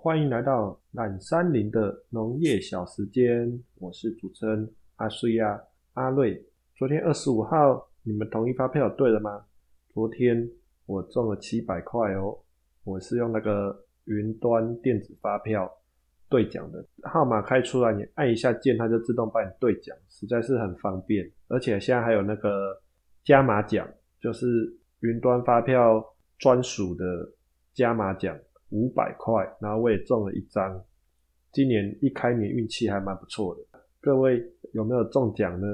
欢迎来到懒山林的农业小时间，我是主持人阿瑞呀，阿瑞。昨天二十五号，你们统一发票对了吗？昨天我中了七百块哦，我是用那个云端电子发票兑奖的，号码开出来，你按一下键，它就自动帮你兑奖，实在是很方便。而且现在还有那个加码奖，就是云端发票专属的加码奖。五百块，然后我也中了一张。今年一开年运气还蛮不错的。各位有没有中奖呢？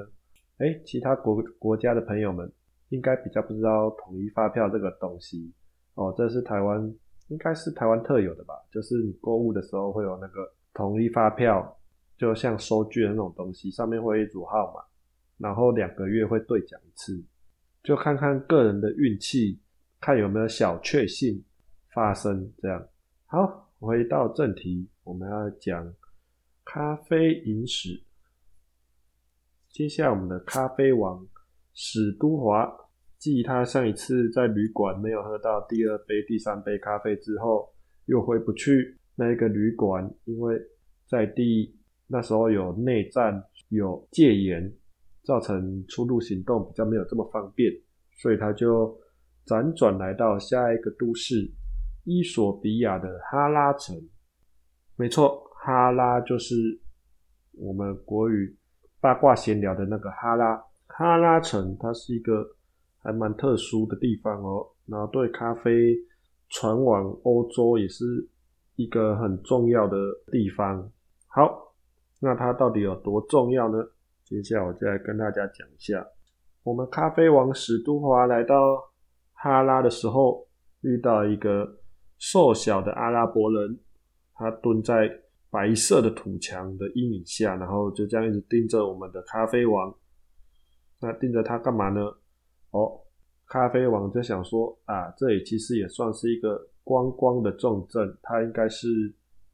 哎，其他国国家的朋友们应该比较不知道统一发票这个东西哦。这是台湾，应该是台湾特有的吧？就是你购物的时候会有那个统一发票，就像收据的那种东西，上面会有一组号码，然后两个月会兑奖一次，就看看个人的运气，看有没有小确幸。发生这样好，回到正题，我们要讲咖啡饮史。接下来，我们的咖啡王史都华，继他上一次在旅馆没有喝到第二杯、第三杯咖啡之后，又回不去那一个旅馆，因为在第那时候有内战、有戒严，造成出入行动比较没有这么方便，所以他就辗转来到下一个都市。伊索比亚的哈拉城，没错，哈拉就是我们国语八卦闲聊的那个哈拉。哈拉城它是一个还蛮特殊的地方哦，然后对咖啡传往欧洲也是一个很重要的地方。好，那它到底有多重要呢？接下来我再来跟大家讲一下，我们咖啡王史都华来到哈拉的时候，遇到一个。瘦小的阿拉伯人，他蹲在白色的土墙的阴影下，然后就这样一直盯着我们的咖啡王。那盯着他干嘛呢？哦，咖啡王就想说啊，这里其实也算是一个观光的重镇，他应该是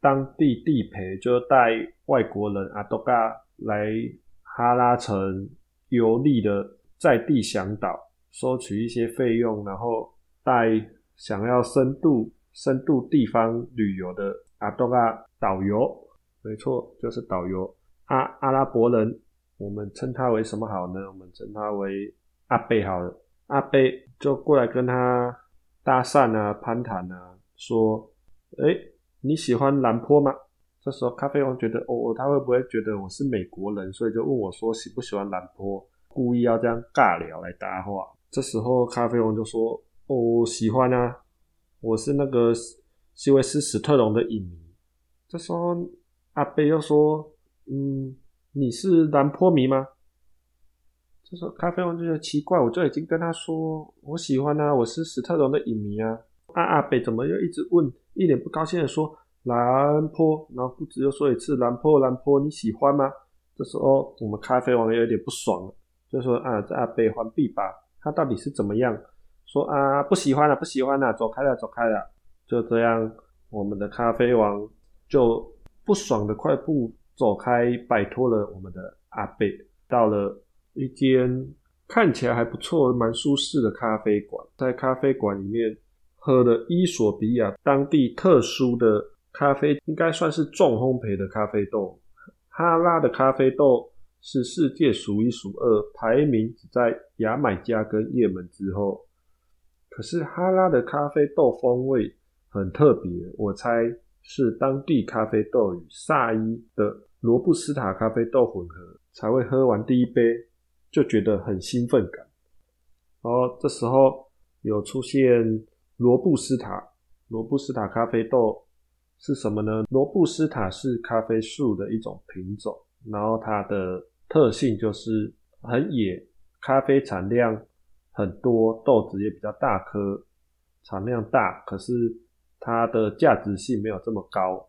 当地地陪，就带外国人阿多嘎来哈拉城游历的在地向导，收取一些费用，然后带想要深度。深度地方旅游的阿多嘎导游，没错，就是导游阿阿拉伯人，我们称他为什么好呢？我们称他为阿贝好了。阿贝就过来跟他搭讪啊、攀谈啊，说：“哎，你喜欢兰坡吗？”这时候咖啡王觉得，哦，他会不会觉得我是美国人，所以就问我说喜不喜欢兰坡，故意要这样尬聊来搭话。这时候咖啡王就说：“哦，喜欢啊。”我是那个西维斯史特龙的影迷。这时候阿贝又说：“嗯，你是兰坡迷吗？”这时候咖啡王就觉得奇怪，我就已经跟他说我喜欢啊，我是史特龙的影迷啊。阿阿贝怎么又一直问，一脸不高兴的说：“兰坡。”然后不止又说一次：“兰坡，兰坡，你喜欢吗？”这时候我们咖啡王也有点不爽了，就说：“啊，这阿贝还币吧，他到底是怎么样？”说啊，不喜欢了，不喜欢了，走开了，走开了。就这样，我们的咖啡王就不爽的快步走开，摆脱了我们的阿贝，到了一间看起来还不错、蛮舒适的咖啡馆。在咖啡馆里面喝了伊索比亚当地特殊的咖啡，应该算是重烘焙的咖啡豆。哈拉的咖啡豆是世界数一数二，排名只在牙买加跟也门之后。可是哈拉的咖啡豆风味很特别，我猜是当地咖啡豆与萨伊的罗布斯塔咖啡豆混合，才会喝完第一杯就觉得很兴奋感。然后这时候有出现罗布斯塔，罗布斯塔咖啡豆是什么呢？罗布斯塔是咖啡树的一种品种，然后它的特性就是很野，咖啡产量。很多豆子也比较大颗，产量大，可是它的价值性没有这么高，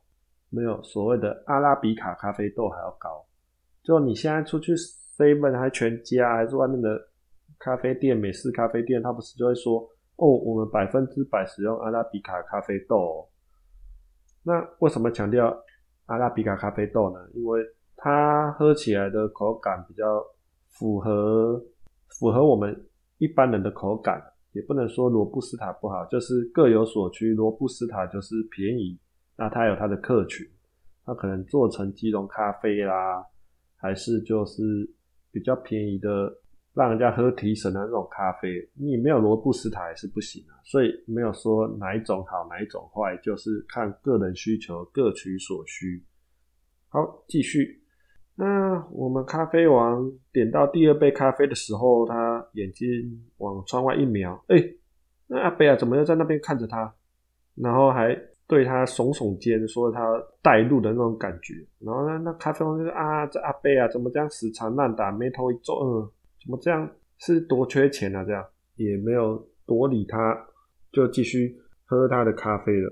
没有所谓的阿拉比卡咖啡豆还要高。就你现在出去 seven 还全家还是外面的咖啡店、美式咖啡店，他不是就会说哦，我们百分之百使用阿拉比卡咖啡豆。那为什么强调阿拉比卡咖啡豆呢？因为它喝起来的口感比较符合符合我们。一般人的口感也不能说罗布斯塔不好，就是各有所趋。罗布斯塔就是便宜，那它有它的客群，它可能做成即溶咖啡啦，还是就是比较便宜的，让人家喝提神的那种咖啡。你没有罗布斯塔也是不行啊，所以没有说哪一种好哪一种坏，就是看个人需求，各取所需。好，继续。那我们咖啡王点到第二杯咖啡的时候，他眼睛往窗外一瞄，哎，那阿贝啊，怎么又在那边看着他？然后还对他耸耸肩，说他带路的那种感觉。然后呢，那咖啡王就说啊，这阿贝啊，怎么这样死缠烂打，眉头一皱，嗯，怎么这样？是多缺钱啊？这样也没有多理他，就继续喝他的咖啡了。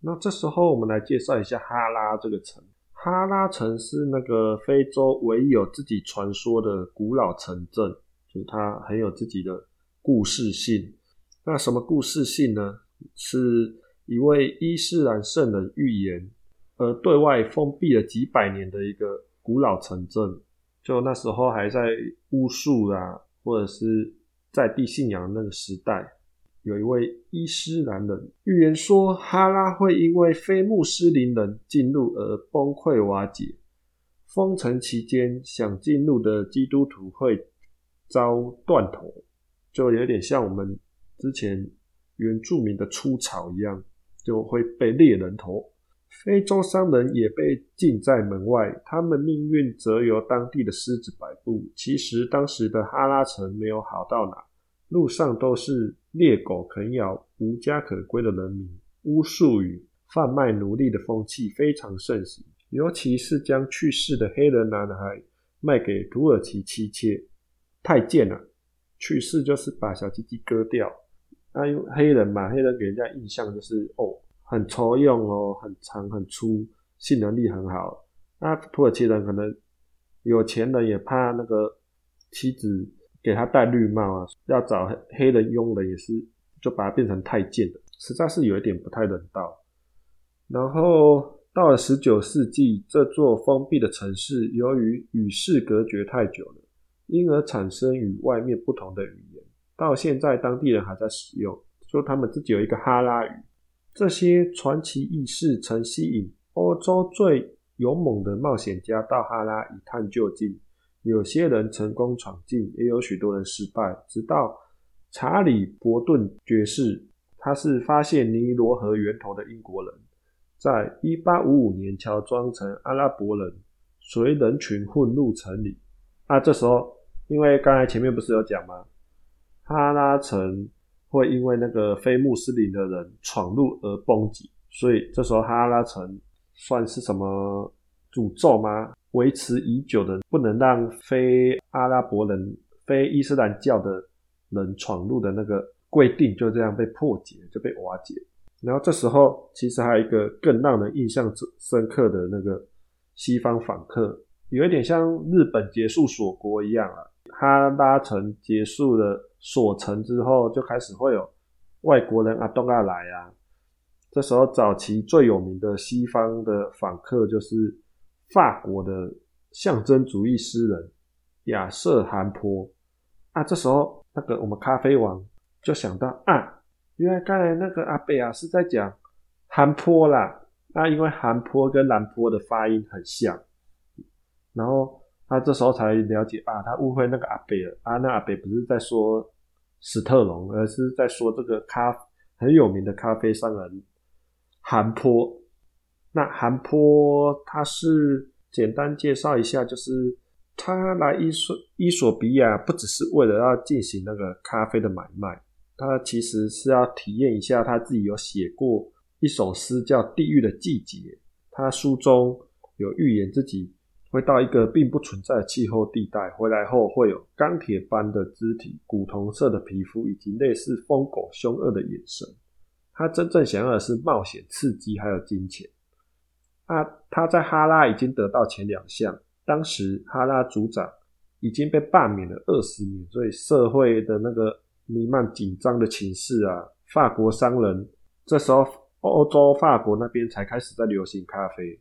那这时候我们来介绍一下哈拉这个城。喀拉城是那个非洲唯一有自己传说的古老城镇，就是它很有自己的故事性。那什么故事性呢？是一位伊斯兰圣人预言，而对外封闭了几百年的一个古老城镇。就那时候还在巫术啊，或者是在地信仰那个时代。有一位伊斯兰人预言说，哈拉会因为非穆斯林人进入而崩溃瓦解。封城期间，想进入的基督徒会遭断头，就有点像我们之前原住民的出草一样，就会被猎人头。非洲商人也被禁在门外，他们命运则由当地的狮子摆布。其实，当时的哈拉城没有好到哪。路上都是猎狗啃咬无家可归的人民，巫术与贩卖奴隶的风气非常盛行，尤其是将去世的黑人男孩卖给土耳其妻妾。太贱了，去世就是把小鸡鸡割掉。那因为黑人嘛，黑人给人家印象就是哦，很粗用哦，很长很粗，性能力很好。那土耳其人可能有钱人也怕那个妻子。给他戴绿帽啊，要找黑人佣人也是，就把他变成太监了，实在是有一点不太人道。然后到了十九世纪，这座封闭的城市由于与世隔绝太久了，因而产生与外面不同的语言。到现在，当地人还在使用，说他们自己有一个哈拉语。这些传奇轶事曾吸引欧洲最勇猛的冒险家到哈拉一探究竟。有些人成功闯进，也有许多人失败。直到查理·伯顿爵士，他是发现尼罗河源头的英国人，在一八五五年乔装成阿拉伯人，随人群混入城里。啊，这时候因为刚才前面不是有讲吗？哈拉城会因为那个非穆斯林的人闯入而崩解，所以这时候哈拉城算是什么诅咒吗？维持已久的不能让非阿拉伯人、非伊斯兰教的人闯入的那个规定，就这样被破解，就被瓦解。然后这时候，其实还有一个更让人印象深刻的那个西方访客，有一点像日本结束锁国一样啊。哈拉城结束了锁城之后，就开始会有外国人啊东亚来啊。这时候，早期最有名的西方的访客就是。法国的象征主义诗人亚瑟·韩坡啊，这时候那个我们咖啡王就想到啊，原来刚才那个阿贝啊是在讲韩坡啦。那因为韩坡跟兰坡的发音很像，然后他这时候才了解啊，他误会那个阿贝了啊，那阿贝不是在说史特龙，而是在说这个咖很有名的咖啡商人韩坡。那韩坡他是简单介绍一下，就是他来伊索伊索比亚不只是为了要进行那个咖啡的买卖，他其实是要体验一下他自己有写过一首诗叫《地狱的季节》，他书中有预言自己会到一个并不存在的气候地带，回来后会有钢铁般的肢体、古铜色的皮肤以及类似疯狗凶恶的眼神。他真正想要的是冒险、刺激还有金钱。啊，他在哈拉已经得到前两项。当时哈拉族长已经被罢免了二十年，所以社会的那个弥漫紧张的情势啊。法国商人这时候欧洲法国那边才开始在流行咖啡，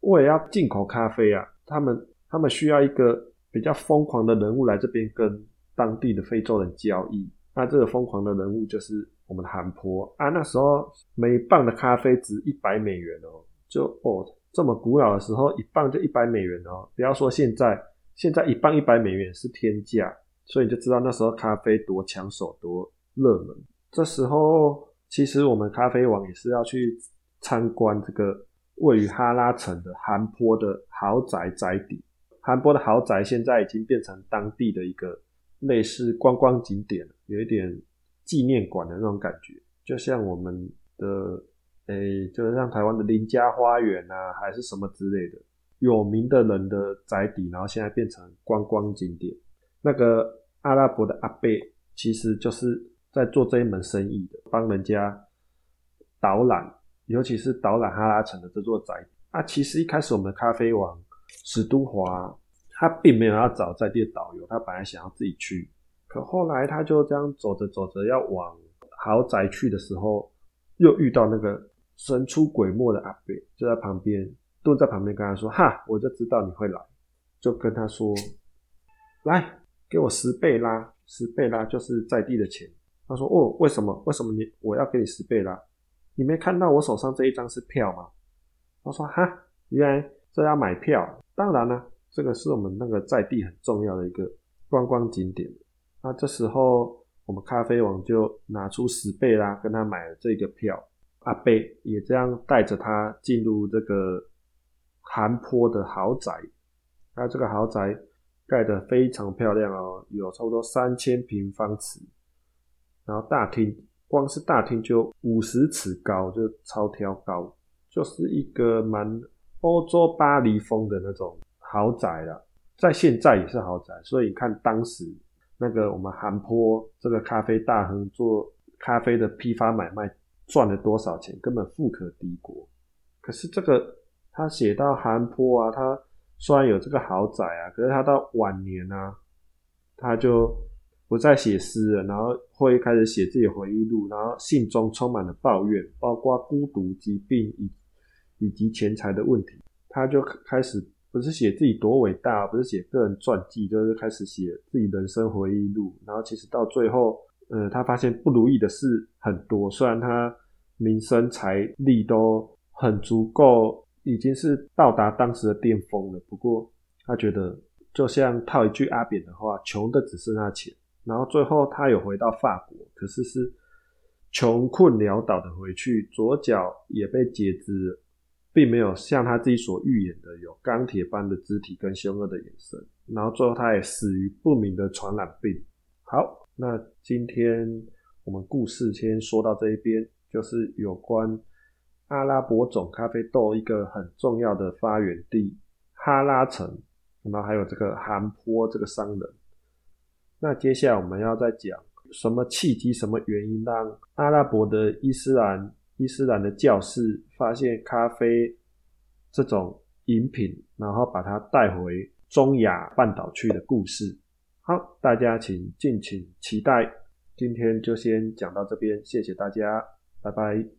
为了要进口咖啡啊，他们他们需要一个比较疯狂的人物来这边跟当地的非洲人交易。那这个疯狂的人物就是我们的韩坡啊，那时候每磅的咖啡值一百美元哦，就哦这么古老的时候，一磅就一百美元哦。不要说现在，现在一磅一百美元是天价，所以你就知道那时候咖啡多抢手、多热门。这时候其实我们咖啡网也是要去参观这个位于哈拉城的韩坡的豪宅宅邸。韩坡的豪宅现在已经变成当地的一个类似观光景点，有一点。纪念馆的那种感觉，就像我们的诶，就是像台湾的林家花园啊，还是什么之类的有名的人的宅邸，然后现在变成观光景点。那个阿拉伯的阿贝其实就是在做这一门生意的，帮人家导览，尤其是导览哈拉城的这座宅。啊，其实一开始我们咖啡王史都华，他并没有要找在地的导游，他本来想要自己去。可后来他就这样走着走着要往豪宅去的时候，又遇到那个神出鬼没的阿贝，就在旁边蹲在旁边跟他说：“哈，我就知道你会来。”就跟他说：“来，给我十倍啦，十倍啦，就是在地的钱。”他说：“哦，为什么？为什么你我要给你十倍啦？你没看到我手上这一张是票吗？”他说：“哈，原来这要买票。当然了，这个是我们那个在地很重要的一个观光景点。”那这时候，我们咖啡王就拿出十倍啦，跟他买了这个票。阿贝也这样带着他进入这个韩坡的豪宅。那这个豪宅盖得非常漂亮哦，有差不多三千平方尺。然后大厅，光是大厅就五十尺高，就超挑高，就是一个蛮欧洲巴黎风的那种豪宅了。在现在也是豪宅，所以你看当时。那个我们韩坡这个咖啡大亨做咖啡的批发买卖赚了多少钱，根本富可敌国。可是这个他写到韩坡啊，他虽然有这个豪宅啊，可是他到晚年啊，他就不再写诗了，然后会开始写自己回忆录，然后信中充满了抱怨，包括孤独、疾病以以及钱财的问题，他就开始。不是写自己多伟大，不是写个人传记，就是开始写自己人生回忆录。然后其实到最后，呃，他发现不如意的事很多。虽然他名声财力都很足够，已经是到达当时的巅峰了。不过他觉得，就像套一句阿扁的话，穷的只剩下钱。然后最后他有回到法国，可是是穷困潦倒的回去，左脚也被截肢。并没有像他自己所预言的有钢铁般的肢体跟凶恶的眼神，然后最后他也死于不明的传染病。好，那今天我们故事先说到这一边，就是有关阿拉伯种咖啡豆一个很重要的发源地哈拉城，然后还有这个韩坡这个商人。那接下来我们要再讲什么契机、什么原因让阿拉伯的伊斯兰。伊斯兰的教士发现咖啡这种饮品，然后把它带回中亚半岛去的故事。好，大家请敬请期待。今天就先讲到这边，谢谢大家，拜拜。